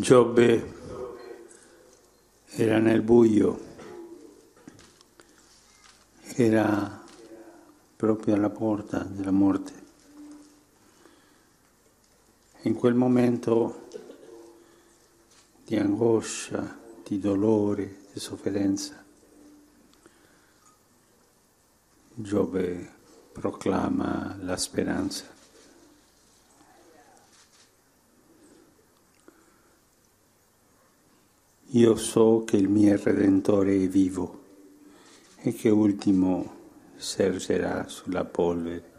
Giobbe era nel buio, era proprio alla porta della morte. In quel momento di angoscia, di dolore, di sofferenza, Giobbe proclama la speranza. Io so che il mio Redentore è vivo e che ultimo sergerà sulla polvere.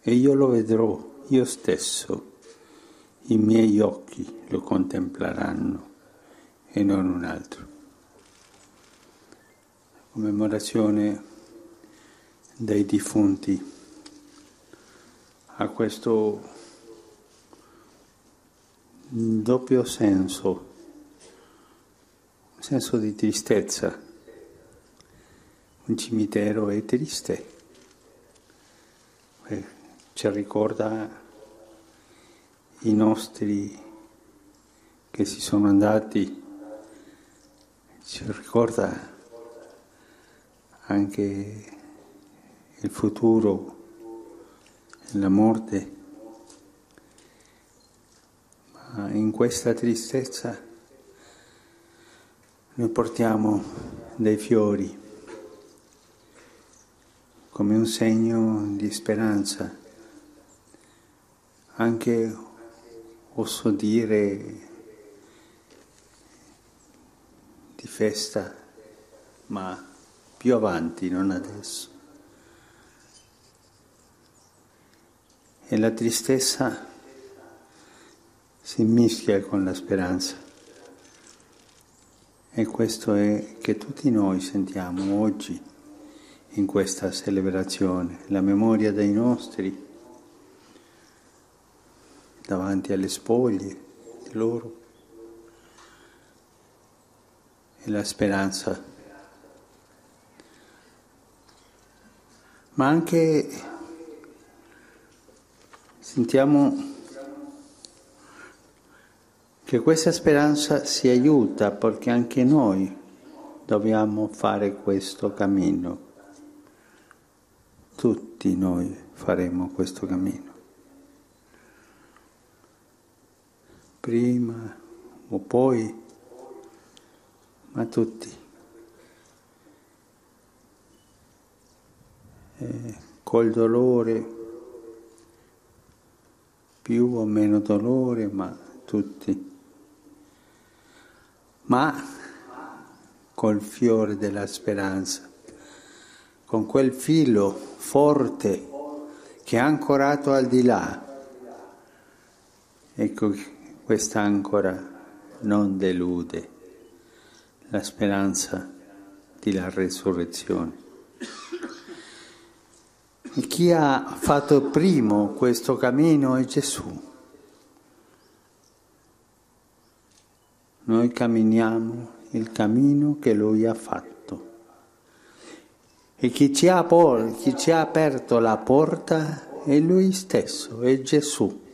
E io lo vedrò, io stesso, i miei occhi lo contempleranno e non un altro. Commemorazione dei defunti a questo doppio senso, un senso di tristezza. Un cimitero è triste, eh, ci ricorda i nostri che si sono andati, ci ricorda anche il futuro, la morte in questa tristezza noi portiamo dei fiori come un segno di speranza, anche oso dire di festa, ma più avanti, non adesso. E la tristezza si mischia con la speranza. E questo è che tutti noi sentiamo oggi in questa celebrazione, la memoria dei nostri davanti alle spoglie loro e la speranza. Ma anche sentiamo che questa speranza si aiuta perché anche noi dobbiamo fare questo cammino. Tutti noi faremo questo cammino. Prima o poi, ma tutti. E col dolore, più o meno dolore, ma tutti ma col fiore della speranza, con quel filo forte che è ancorato al di là. Ecco, questa ancora non delude la speranza della resurrezione. E chi ha fatto primo questo cammino è Gesù. Noi camminiamo il cammino che Lui ha fatto. E chi ci ha, chi ci ha aperto la porta è Lui stesso, è Gesù.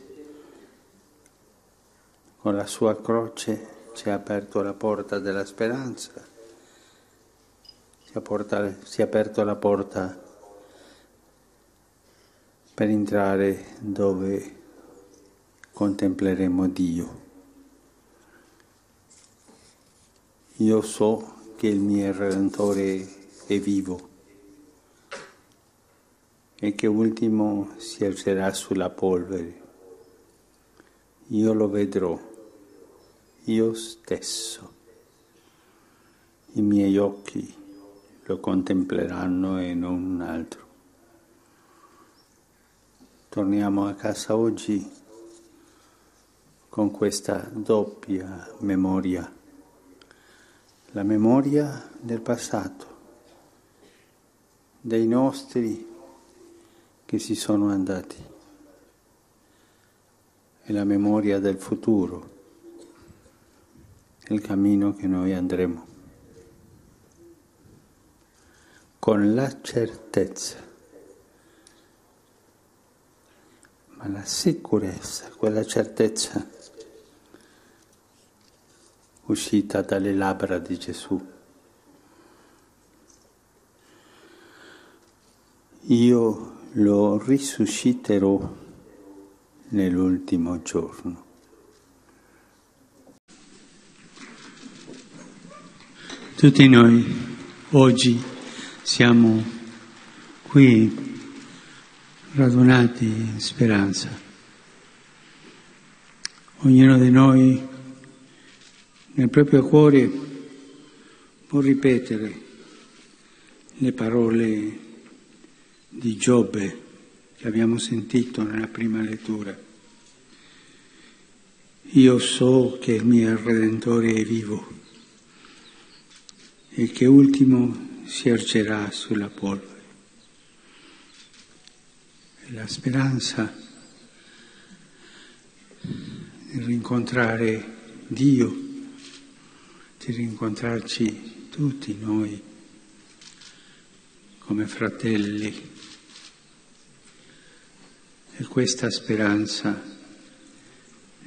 Con la sua croce ci ha aperto la porta della speranza, si, è aperto la porta per entrare dove contempleremo Dio. Io so che il mio Redentore è vivo e che ultimo si alzerà sulla polvere. Io lo vedrò, io stesso. I miei occhi lo contempleranno e non un altro. Torniamo a casa oggi con questa doppia memoria la memoria del passato, dei nostri che si sono andati e la memoria del futuro, il cammino che noi andremo, con la certezza, ma la sicurezza, quella certezza uscita dalle labbra di Gesù. Io lo risusciterò nell'ultimo giorno. Tutti noi oggi siamo qui radunati in speranza. Ognuno di noi nel proprio cuore può ripetere le parole di Giobbe che abbiamo sentito nella prima lettura. Io so che il mio Redentore è vivo e che ultimo si ergerà sulla polvere. La speranza di rincontrare Dio di rincontrarci tutti noi come fratelli. E questa speranza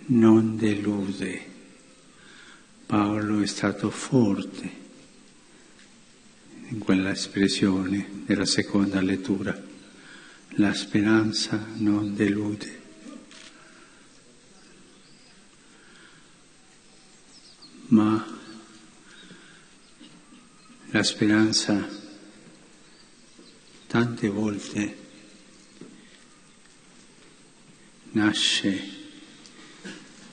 non delude. Paolo è stato forte in quella espressione della seconda lettura. La speranza non delude. Ma la speranza tante volte nasce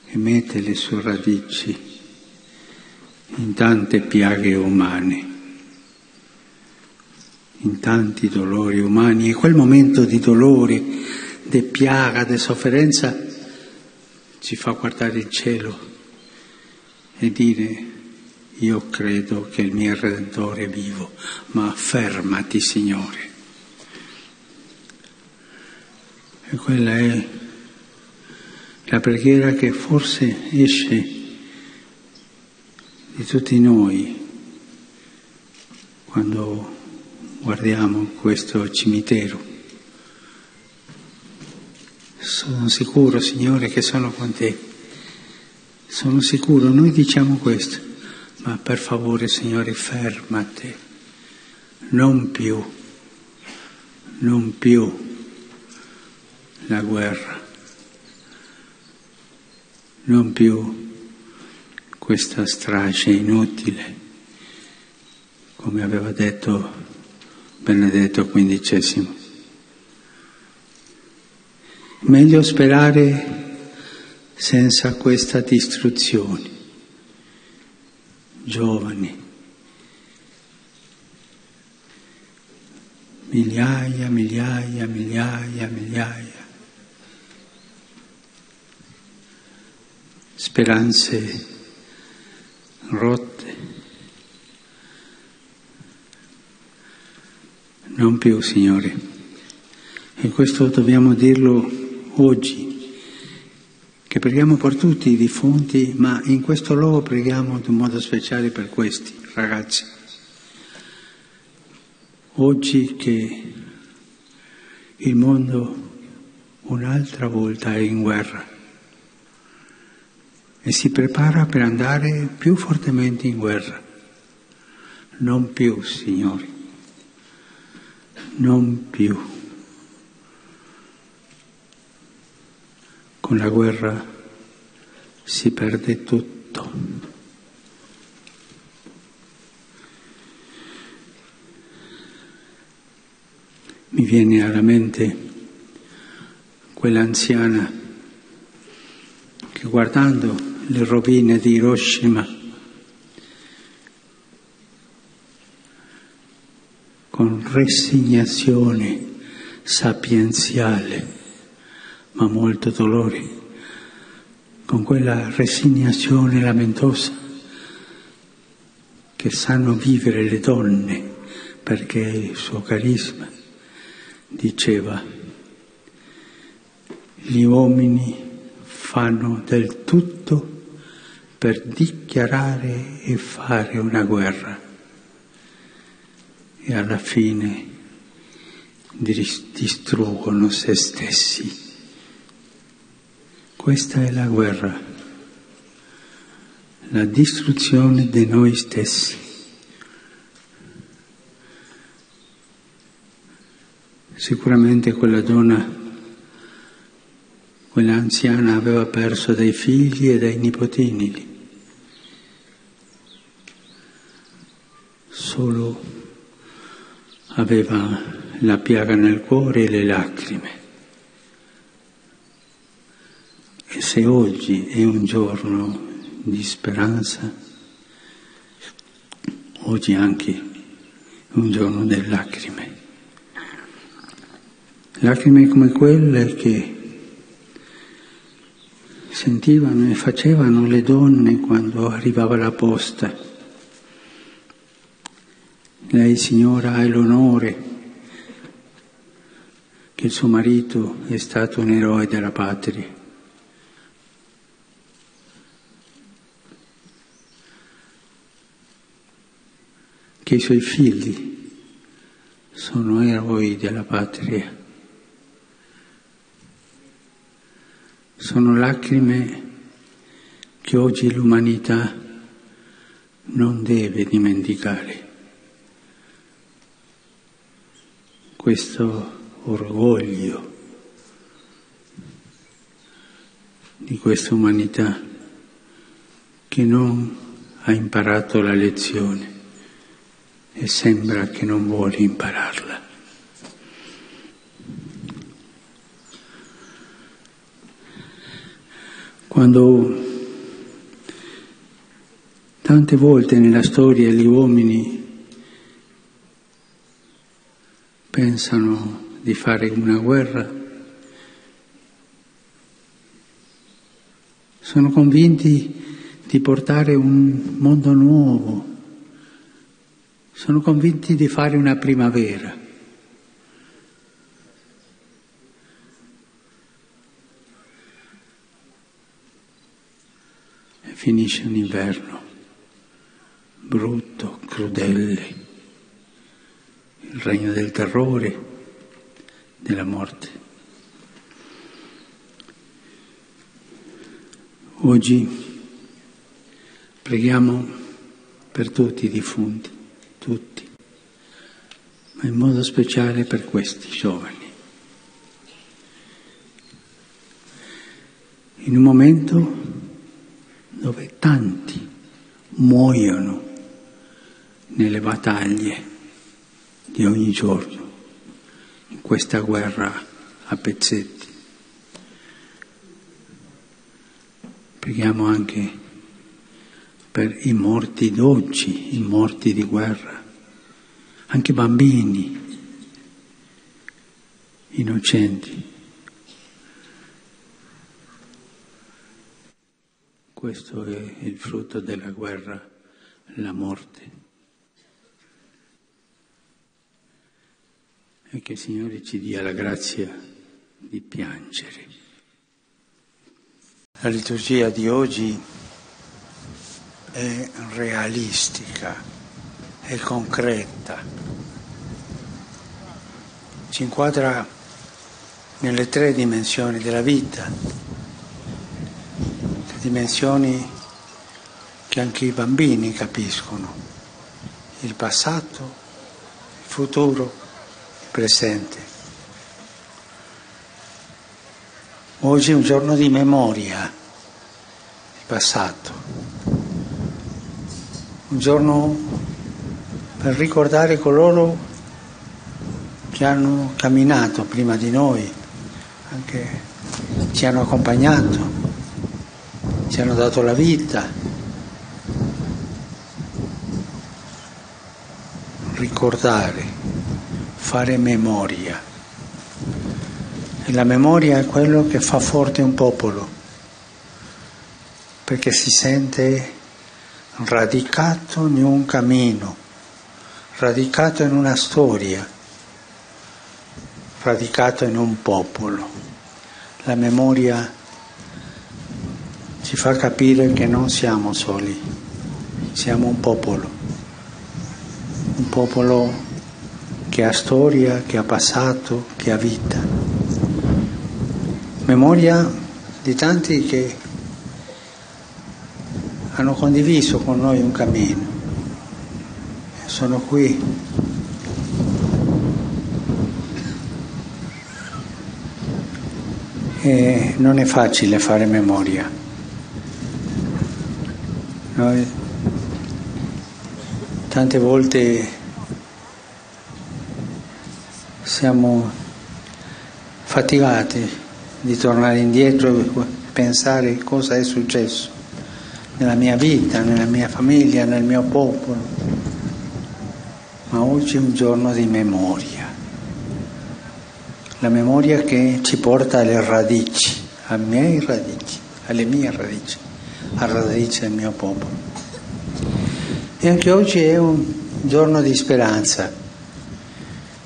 e mette le sue radici in tante piaghe umane, in tanti dolori umani. E quel momento di dolore, di piaga, di sofferenza ci fa guardare il cielo e dire io credo che il mio Redentore è vivo, ma fermati Signore. E quella è la preghiera che forse esce di tutti noi quando guardiamo questo cimitero. Sono sicuro, Signore, che sono con te. Sono sicuro, noi diciamo questo ma per favore Signore fermati, non più, non più la guerra, non più questa strage inutile, come aveva detto Benedetto XV. Meglio sperare senza questa distruzione giovani, migliaia, migliaia, migliaia, migliaia, speranze rotte. Non più, Signore. E questo dobbiamo dirlo oggi che preghiamo per tutti i defunti, ma in questo luogo preghiamo in modo speciale per questi ragazzi. Oggi che il mondo un'altra volta è in guerra e si prepara per andare più fortemente in guerra. Non più, signori, non più. Con la guerra si perde tutto. Mi viene alla mente quell'anziana che guardando le rovine di Hiroshima. Con resignazione sapienziale, ma molto dolore, con quella resignazione lamentosa che sanno vivere le donne, perché il suo carisma diceva gli uomini fanno del tutto per dichiarare e fare una guerra e alla fine distruggono se stessi. Questa è la guerra, la distruzione di noi stessi. Sicuramente quella donna, quella anziana aveva perso dei figli e dei nipotini solo aveva la piaga nel cuore e le lacrime. E se oggi è un giorno di speranza, oggi anche è un giorno delle lacrime. Lacrime come quelle che sentivano e facevano le donne quando arrivava la posta lei, signora, ha l'onore che il suo marito è stato un eroe della patria. Che i suoi figli sono eroi della patria. Sono lacrime che oggi l'umanità non deve dimenticare. questo orgoglio di questa umanità che non ha imparato la lezione e sembra che non vuole impararla. Quando tante volte nella storia gli uomini pensano di fare una guerra, sono convinti di portare un mondo nuovo, sono convinti di fare una primavera. E finisce un inverno brutto, crudele il regno del terrore, della morte. Oggi preghiamo per tutti i defunti, ma in modo speciale per questi giovani. In un momento dove tanti muoiono nelle battaglie di ogni giorno in questa guerra a pezzetti. Preghiamo anche per i morti d'oggi, i morti di guerra, anche bambini innocenti. Questo è il frutto della guerra, la morte. e che il Signore ci dia la grazia di piangere. La liturgia di oggi è realistica, è concreta, ci inquadra nelle tre dimensioni della vita, le dimensioni che anche i bambini capiscono, il passato, il futuro, il presente. Oggi è un giorno di memoria, il passato, un giorno per ricordare coloro che hanno camminato prima di noi, anche ci hanno accompagnato, ci hanno dato la vita. Ricordare, fare memoria. E la memoria è quello che fa forte un popolo, perché si sente radicato in un cammino, radicato in una storia, radicato in un popolo. La memoria ci fa capire che non siamo soli, siamo un popolo, un popolo che ha storia, che ha passato, che ha vita. Memoria di tanti che hanno condiviso con noi un cammino. Sono qui. E non è facile fare memoria. Noi tante volte siamo faticati di tornare indietro e pensare cosa è successo nella mia vita, nella mia famiglia, nel mio popolo. Ma oggi è un giorno di memoria. La memoria che ci porta alle radici, alle mie radici, alle mie radici, alla radice del mio popolo. E anche oggi è un giorno di speranza.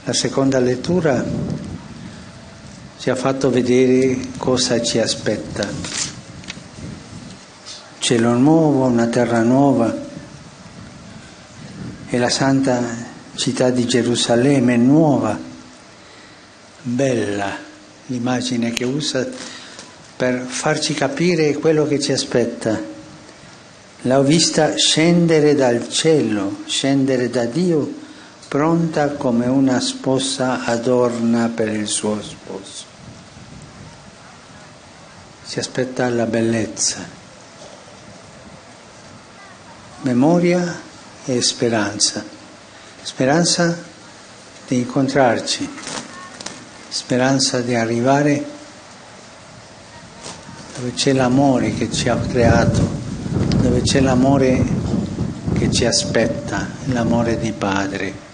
La seconda lettura ci ha fatto vedere cosa ci aspetta cielo nuovo, una terra nuova e la santa città di Gerusalemme nuova, bella, l'immagine che usa per farci capire quello che ci aspetta. L'ho vista scendere dal cielo, scendere da Dio, pronta come una sposa adorna per il suo sposo. Si aspetta la bellezza memoria e speranza. Speranza di incontrarci, speranza di arrivare dove c'è l'amore che ci ha creato, dove c'è l'amore che ci aspetta, l'amore di Padre.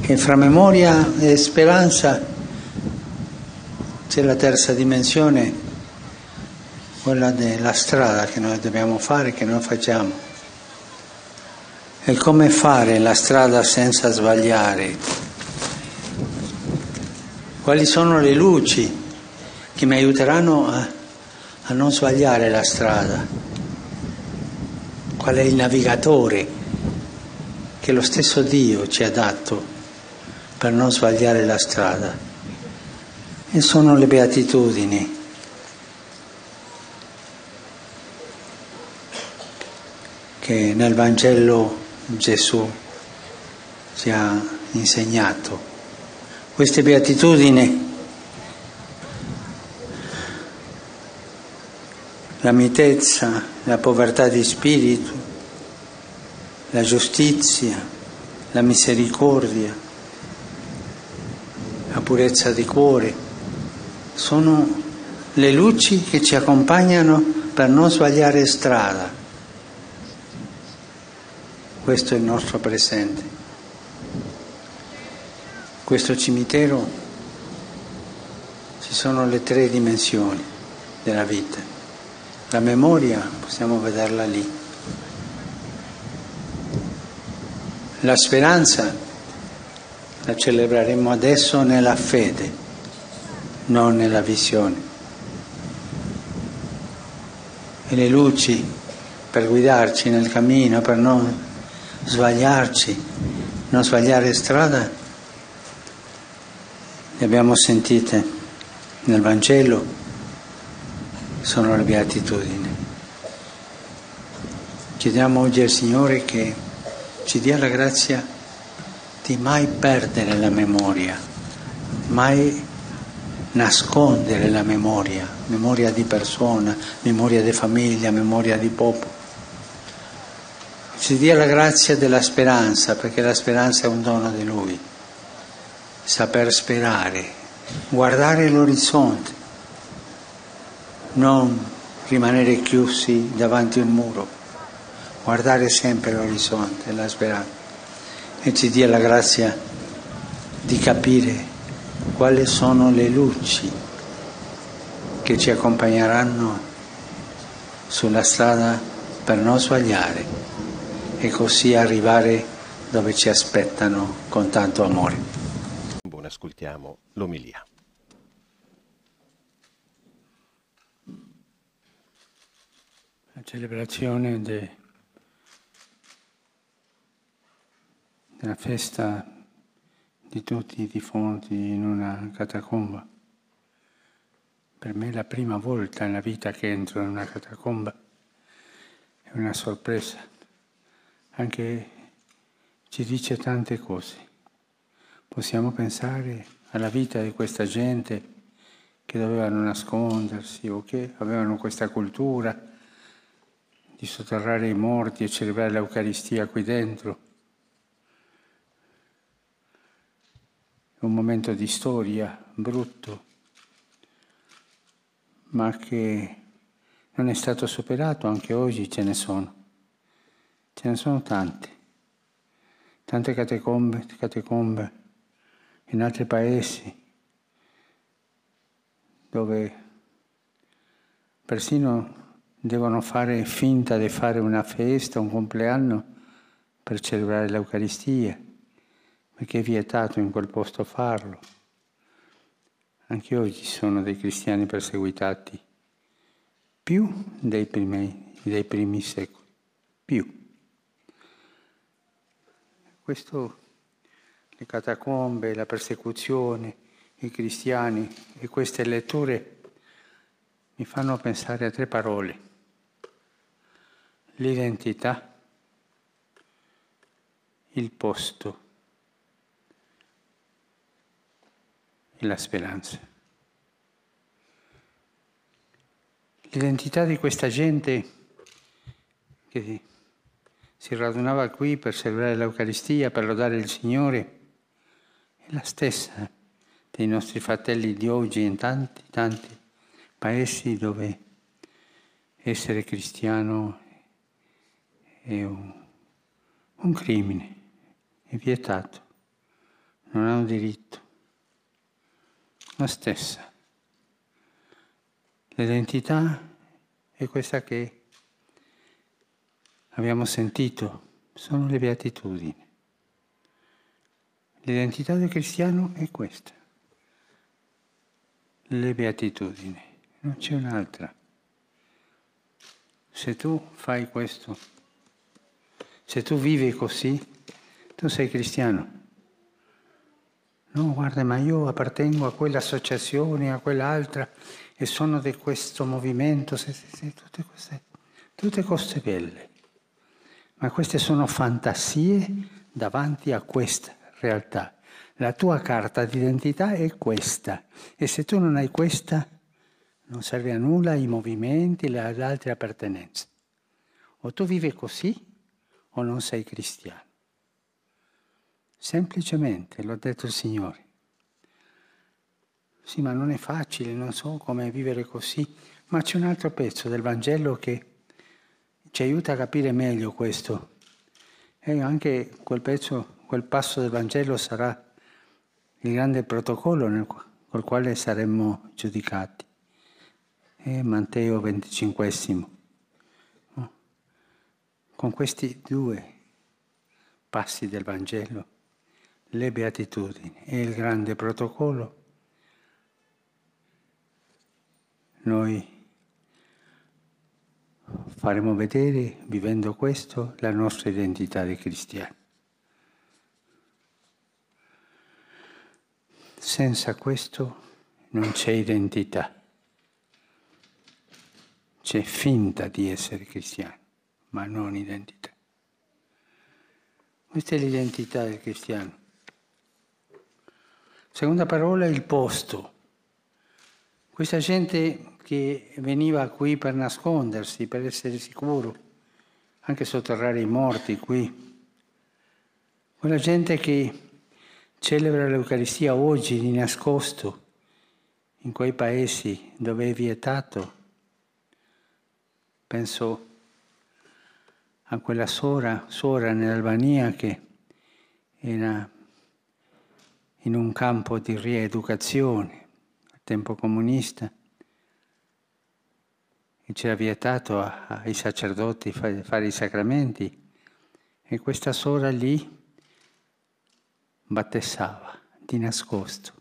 E fra memoria e speranza c'è la terza dimensione quella della strada che noi dobbiamo fare, che noi facciamo. E come fare la strada senza sbagliare? Quali sono le luci che mi aiuteranno a, a non sbagliare la strada? Qual è il navigatore che lo stesso Dio ci ha dato per non sbagliare la strada? E sono le beatitudini che nel Vangelo Gesù ci ha insegnato. Queste beatitudini, la mitezza, la povertà di spirito, la giustizia, la misericordia, la purezza di cuore, sono le luci che ci accompagnano per non sbagliare strada. Questo è il nostro presente. Questo cimitero ci sono le tre dimensioni della vita. La memoria possiamo vederla lì. La speranza la celebreremo adesso nella fede, non nella visione. E le luci per guidarci nel cammino, per non sbagliarci, non sbagliare strada, le abbiamo sentite nel Vangelo, sono le beatitudini. Chiediamo oggi al Signore che ci dia la grazia di mai perdere la memoria, mai nascondere la memoria, memoria di persona, memoria di famiglia, memoria di popolo. Ci dia la grazia della speranza, perché la speranza è un dono di Lui. Saper sperare, guardare l'orizzonte, non rimanere chiusi davanti a un muro, guardare sempre l'orizzonte, la speranza. E ci dia la grazia di capire quali sono le luci che ci accompagneranno sulla strada per non sbagliare e così arrivare dove ci aspettano con tanto amore. Buon ascoltiamo l'omilia. La celebrazione de, della festa di tutti i defunti in una catacomba. Per me è la prima volta nella vita che entro in una catacomba, è una sorpresa, anche ci dice tante cose. Possiamo pensare alla vita di questa gente che dovevano nascondersi o che avevano questa cultura di sotterrare i morti e celebrare l'Eucaristia qui dentro un momento di storia brutto, ma che non è stato superato, anche oggi ce ne sono. Ce ne sono tante, tante catacombe, catacombe in altri paesi dove persino devono fare finta di fare una festa, un compleanno per celebrare l'Eucaristia perché è vietato in quel posto farlo. Anche oggi sono dei cristiani perseguitati, più dei primi, dei primi secoli, più. Questo, le catacombe, la persecuzione, i cristiani e queste letture mi fanno pensare a tre parole. L'identità, il posto e la speranza. L'identità di questa gente che si radunava qui per celebrare l'Eucaristia, per lodare il Signore, è la stessa dei nostri fratelli di oggi in tanti, tanti paesi dove essere cristiano è un, un crimine, è vietato, non ha un diritto la stessa. L'identità è questa che abbiamo sentito, sono le beatitudini. L'identità del cristiano è questa, le beatitudini, non c'è un'altra. Se tu fai questo, se tu vivi così, tu sei cristiano. No, guarda, ma io appartengo a quell'associazione, a quell'altra e sono di questo movimento, se, se, se, tutte, queste, tutte cose belle. Ma queste sono fantasie davanti a questa realtà. La tua carta d'identità è questa e se tu non hai questa non serve a nulla i movimenti, le altre appartenenze. O tu vivi così o non sei cristiano. Semplicemente, l'ho detto il Signore. Sì, ma non è facile, non so come vivere così, ma c'è un altro pezzo del Vangelo che ci aiuta a capire meglio questo. E anche quel pezzo, quel passo del Vangelo sarà il grande protocollo nel, col quale saremmo giudicati. È Matteo 25. Con questi due passi del Vangelo le beatitudini e il grande protocollo, noi faremo vedere, vivendo questo, la nostra identità di cristiani. senza questo non c'è identità. C'è finta di essere cristiani, ma non identità. Questa è l'identità del cristiano. Seconda parola il posto. Questa gente che veniva qui per nascondersi, per essere sicuro, anche sotterrare i morti qui. Quella gente che celebra l'Eucaristia oggi di nascosto in quei paesi dove è vietato Penso a quella suora, suora nell'Albania che era in un campo di rieducazione tempo comunista e c'era vietato ai sacerdoti fare, i sacramenti e questa suora lì battessava di nascosto.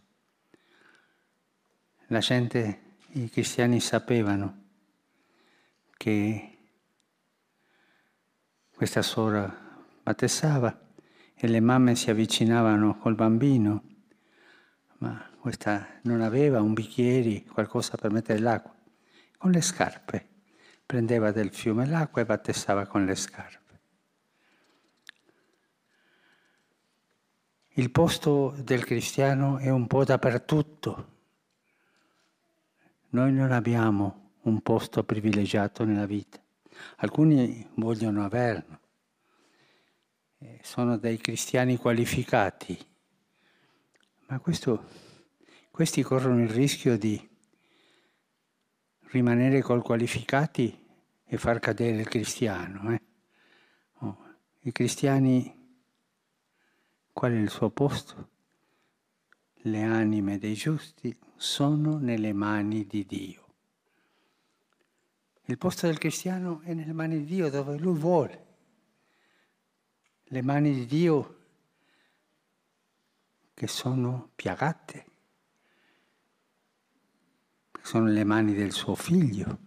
La gente, i cristiani sapevano che questa suora battessava e le mamme si avvicinavano col bambino, ma questa non aveva un bicchiere, qualcosa per mettere l'acqua, con le scarpe. Prendeva del fiume l'acqua e battessava con le scarpe. Il posto del cristiano è un po' dappertutto. Noi non abbiamo un posto privilegiato nella vita. Alcuni vogliono averlo. Eh, sono dei cristiani qualificati, ma questo, questi corrono il rischio di rimanere col qualificati e far cadere il cristiano. Eh? Oh, I cristiani, qual è il suo posto? Le anime dei giusti sono nelle mani di Dio. Il posto del cristiano è nelle mani di Dio dove lui vuole. Le mani di Dio che sono piagate, sono le mani del suo figlio,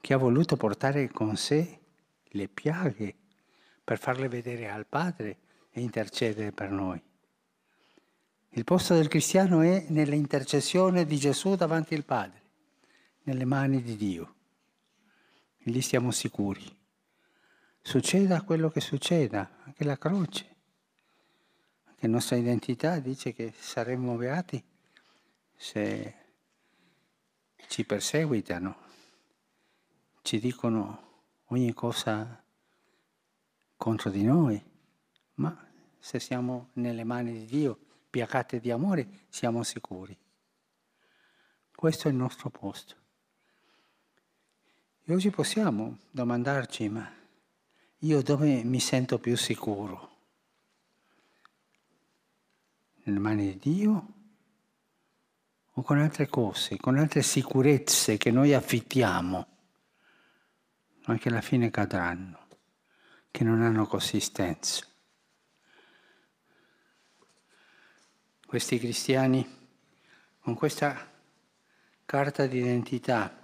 che ha voluto portare con sé le piaghe per farle vedere al Padre e intercedere per noi. Il posto del cristiano è nell'intercessione di Gesù davanti al Padre, nelle mani di Dio e lì siamo sicuri. Succeda quello che succeda, anche la croce, anche la nostra identità dice che saremmo beati se ci perseguitano, ci dicono ogni cosa contro di noi, ma se siamo nelle mani di Dio, piacate di amore, siamo sicuri. Questo è il nostro posto. E oggi possiamo domandarci, ma io dove mi sento più sicuro? Nelle mani di Dio o con altre cose, con altre sicurezze che noi affittiamo, ma che alla fine cadranno, che non hanno consistenza? Questi cristiani con questa carta d'identità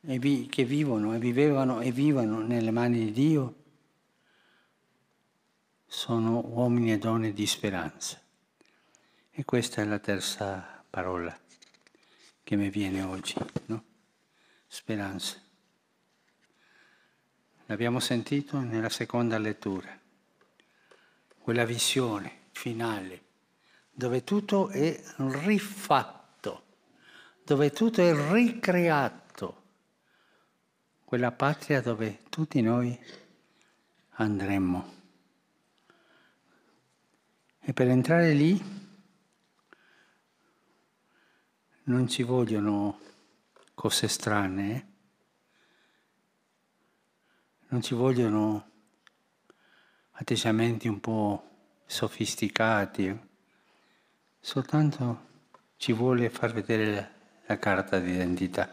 che vivono e vivevano e vivono nelle mani di Dio sono uomini e donne di speranza. E questa è la terza parola che mi viene oggi, no? Speranza. L'abbiamo sentito nella seconda lettura, quella visione finale, dove tutto è rifatto, dove tutto è ricreato quella patria dove tutti noi andremmo. E per entrare lì non ci vogliono cose strane, non ci vogliono atteggiamenti un po' sofisticati, soltanto ci vuole far vedere la, la carta d'identità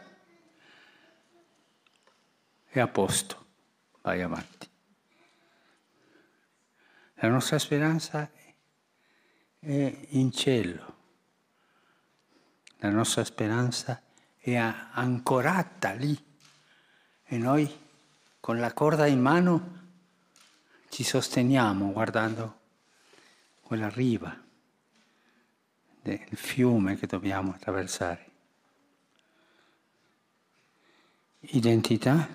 è a posto, vai avanti. La nostra speranza è in cielo, la nostra speranza è ancorata lì e noi con la corda in mano ci sosteniamo guardando quella riva del fiume che dobbiamo attraversare. Identità,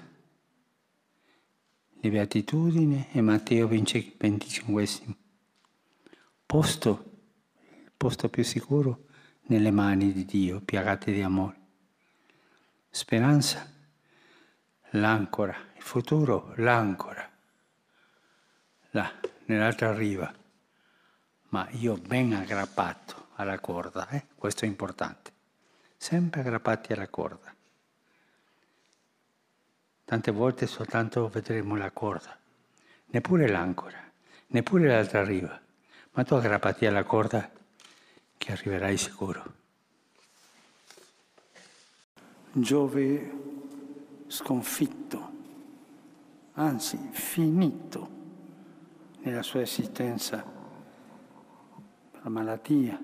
le beatitudini e Matteo 25. Posto, il posto più sicuro nelle mani di Dio, piagate di amore. Speranza, l'ancora, il futuro, l'ancora, là, nell'altra riva, ma io ben aggrappato alla corda, eh? questo è importante, sempre aggrappati alla corda. Tante volte soltanto vedremo la corda, neppure l'ancora, neppure l'altra riva, ma tu aggrappati alla corda arriverai sicuro. Giove sconfitto, anzi finito nella sua esistenza per la malattia,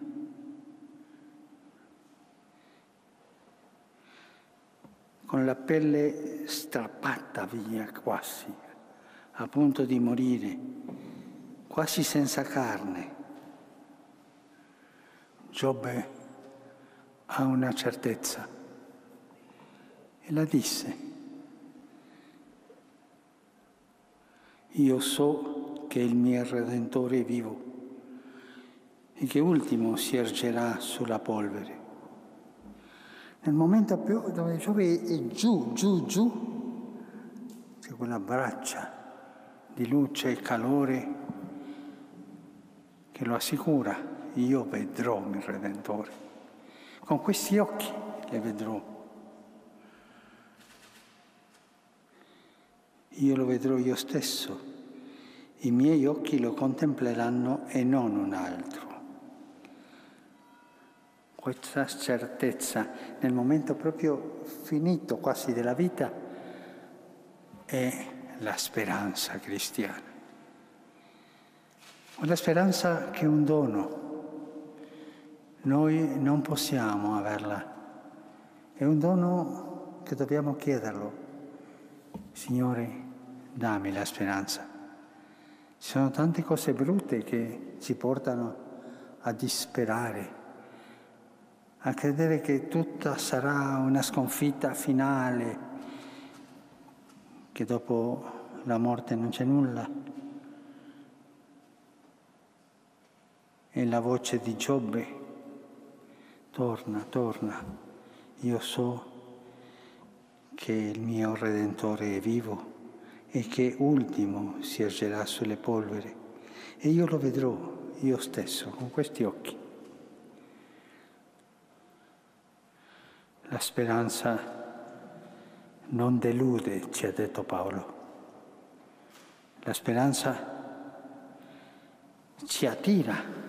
con la pelle strappata via quasi, a punto di morire, quasi senza carne. Giobbe ha una certezza e la disse. Io so che il mio Redentore è vivo e che ultimo si ergerà sulla polvere nel momento più dove Giove è giù, giù, giù, c'è quella braccia di luce e calore che lo assicura, io vedrò il Redentore. Con questi occhi le vedrò. Io lo vedrò io stesso, i miei occhi lo contempleranno e non un altro questa certezza nel momento proprio finito quasi della vita è la speranza cristiana. Una speranza che è un dono. Noi non possiamo averla. È un dono che dobbiamo chiederlo. Signore, dammi la speranza. Ci sono tante cose brutte che ci portano a disperare, a credere che tutta sarà una sconfitta finale, che dopo la morte non c'è nulla. E la voce di Giobbe, torna, torna, io so che il mio Redentore è vivo e che ultimo si ergerà sulle polvere e io lo vedrò io stesso con questi occhi. La speranza non delude, ci ha detto Paolo. La speranza ci attira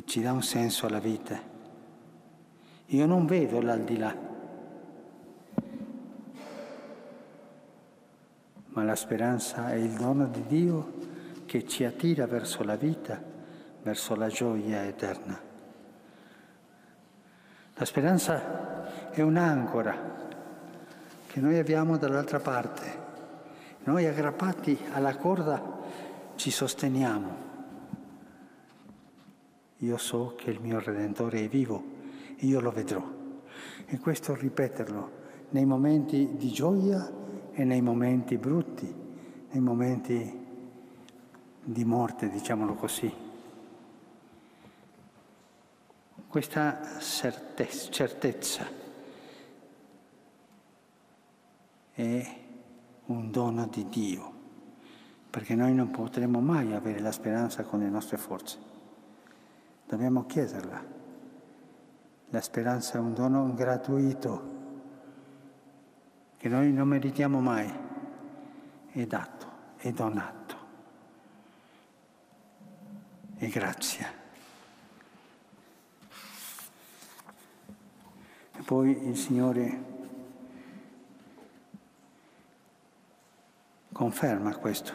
e ci dà un senso alla vita. Io non vedo l'aldilà, ma la speranza è il dono di Dio che ci attira verso la vita, verso la gioia eterna. La speranza è un'ancora che noi abbiamo dall'altra parte. Noi aggrappati alla corda ci sosteniamo. Io so che il mio Redentore è vivo, io lo vedrò. E questo ripeterlo nei momenti di gioia e nei momenti brutti, nei momenti di morte, diciamolo così. questa certezza è un dono di Dio, perché noi non potremo mai avere la speranza con le nostre forze. Dobbiamo chiederla. La speranza è un dono gratuito che noi non meritiamo mai. È dato, è donato. E grazie. Poi il Signore conferma questo,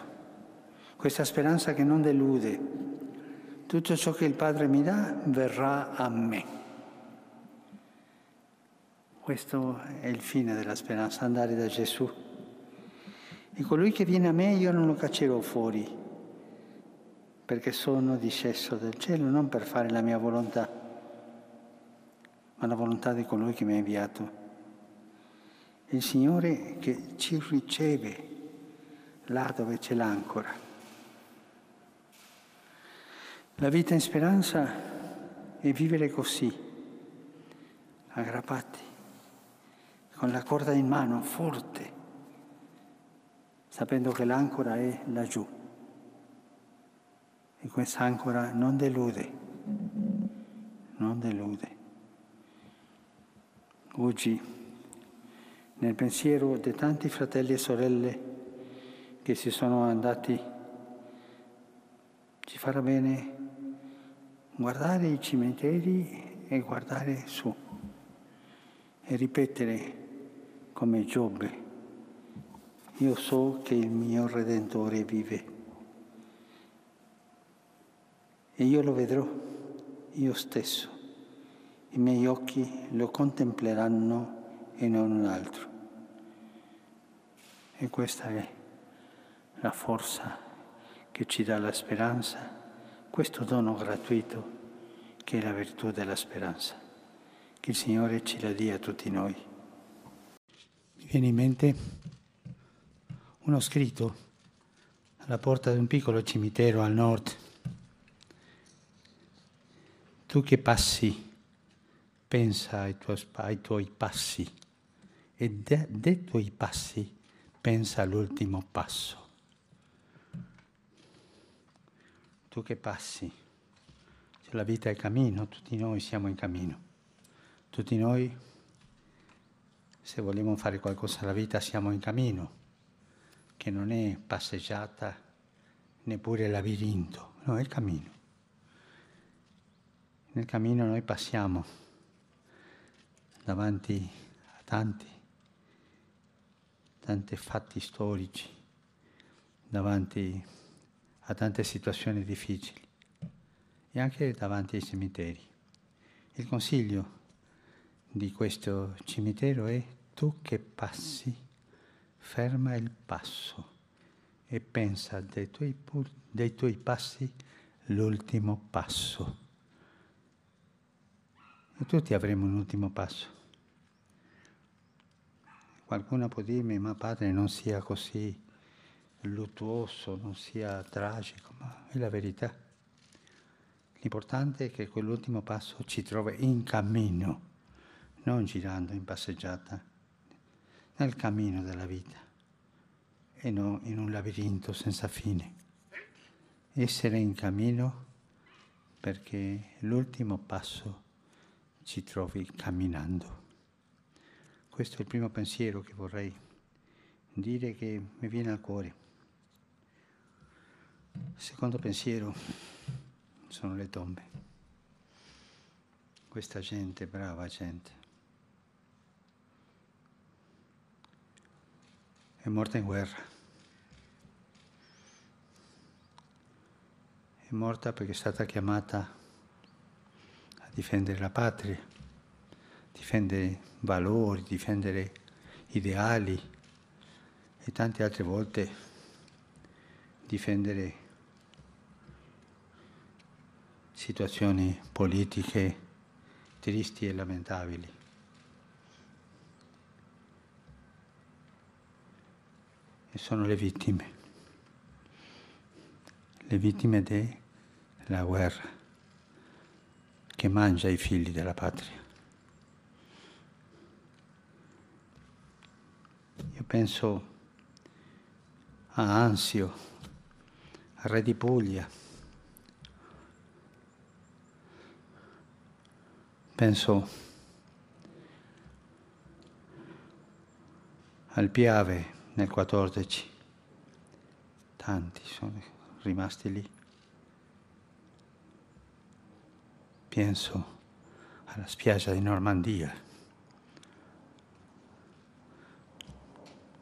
questa speranza che non delude. Tutto ciò che il Padre mi dà verrà a me. Questo è il fine della speranza, andare da Gesù. E colui che viene a me io non lo caccerò fuori, perché sono disceso dal cielo non per fare la mia volontà, ma la volontà di colui che mi ha inviato. Il Signore che ci riceve là dove c'è l'ancora. La vita in speranza è vivere così, aggrappati, con la corda in mano, forte, sapendo che l'ancora è laggiù. E questa ancora non delude, non delude. Oggi, nel pensiero di tanti fratelli e sorelle che si sono andati, ci farà bene guardare i cimiteri e guardare su e ripetere come Giobbe, io so che il mio Redentore vive e io lo vedrò io stesso. I miei occhi lo contempleranno e non un altro. E questa è la forza che ci dà la speranza, questo dono gratuito che è la virtù della speranza. Che il Signore ci la dia a tutti noi. Mi viene in mente uno scritto alla porta di un piccolo cimitero al nord tu che passi, pensa ai tuoi, ai tuoi passi e de, dei tuoi passi pensa all'ultimo passo. Tu che passi, cioè la vita è cammino, tutti noi siamo in cammino. Tutti noi, se vogliamo fare qualcosa alla vita, siamo in cammino, che non è passeggiata neppure labirinto, no, è il cammino. Nel cammino noi passiamo davanti a tanti, tanti fatti storici, davanti a tante situazioni difficili e anche davanti ai cimiteri. Il consiglio di questo cimitero è tu che passi, ferma il passo e pensa dei tuoi, dei tuoi passi l'ultimo passo e tutti avremo un ultimo passo. Qualcuno può dirmi, ma padre non sia così luttuoso, non sia tragico, ma è la verità. L'importante è che quell'ultimo passo ci trovi in cammino, non girando in passeggiata, nel cammino della vita e non in un labirinto senza fine. Essere in cammino perché l'ultimo passo ci trovi camminando. Questo è il primo pensiero che vorrei dire che mi viene al cuore. Il secondo pensiero sono le tombe. Questa gente, brava gente, è morta in guerra. È morta perché è stata chiamata difendere la patria, difendere valori, difendere ideali e tante altre volte difendere situazioni politiche tristi e lamentabili. E sono le vittime, le vittime della guerra che mangia i figli della patria. Io penso a Ansio, al re di Puglia, penso al Piave nel 14, tanti sono rimasti lì. penso alla spiaggia di Normandia.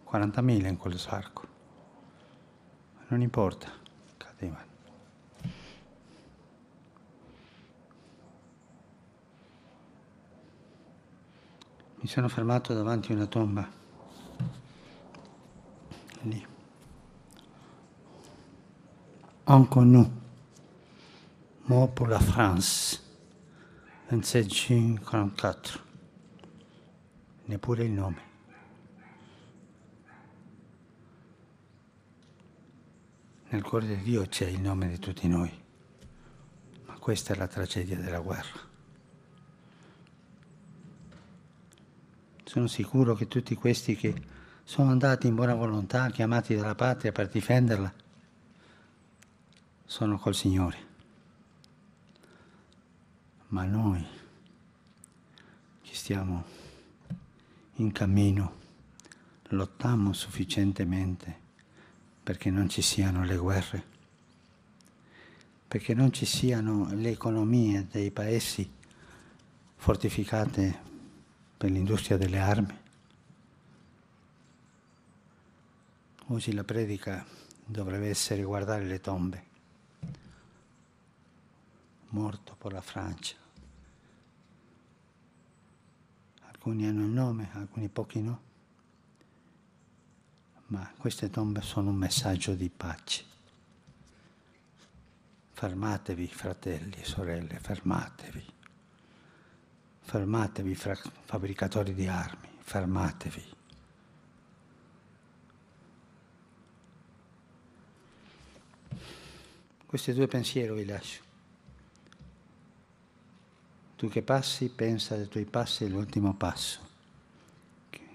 40.000 in quel sarco. Non importa, cadevano. Mi sono fermato davanti a una tomba. Lì. Inconnu. Mort pour la France, 27 giugno 44. Neppure il nome. Nel cuore di Dio c'è il nome di tutti noi, ma questa è la tragedia della guerra. Sono sicuro che tutti questi che sono andati in buona volontà, chiamati dalla patria per difenderla, sono col Signore. Ma noi che stiamo in cammino lottiamo sufficientemente perché non ci siano le guerre, perché non ci siano le economie dei paesi fortificate per l'industria delle armi. Oggi la predica dovrebbe essere guardare le tombe. Morto per la Francia. Alcuni hanno il nome, alcuni pochi no. Ma queste tombe sono un messaggio di pace. Fermatevi, fratelli e sorelle, fermatevi. Fermatevi, fabbricatori di armi, fermatevi. Questi due pensieri vi lascio. Tu che passi, pensa dei tuoi passi l'ultimo passo.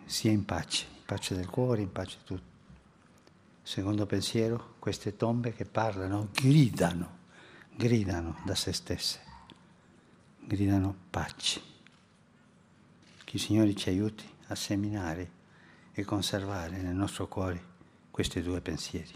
Sia in pace, in pace del cuore, in pace di tutto. Secondo pensiero, queste tombe che parlano, gridano, gridano da se stesse, gridano pace. Che il Signore ci aiuti a seminare e conservare nel nostro cuore questi due pensieri.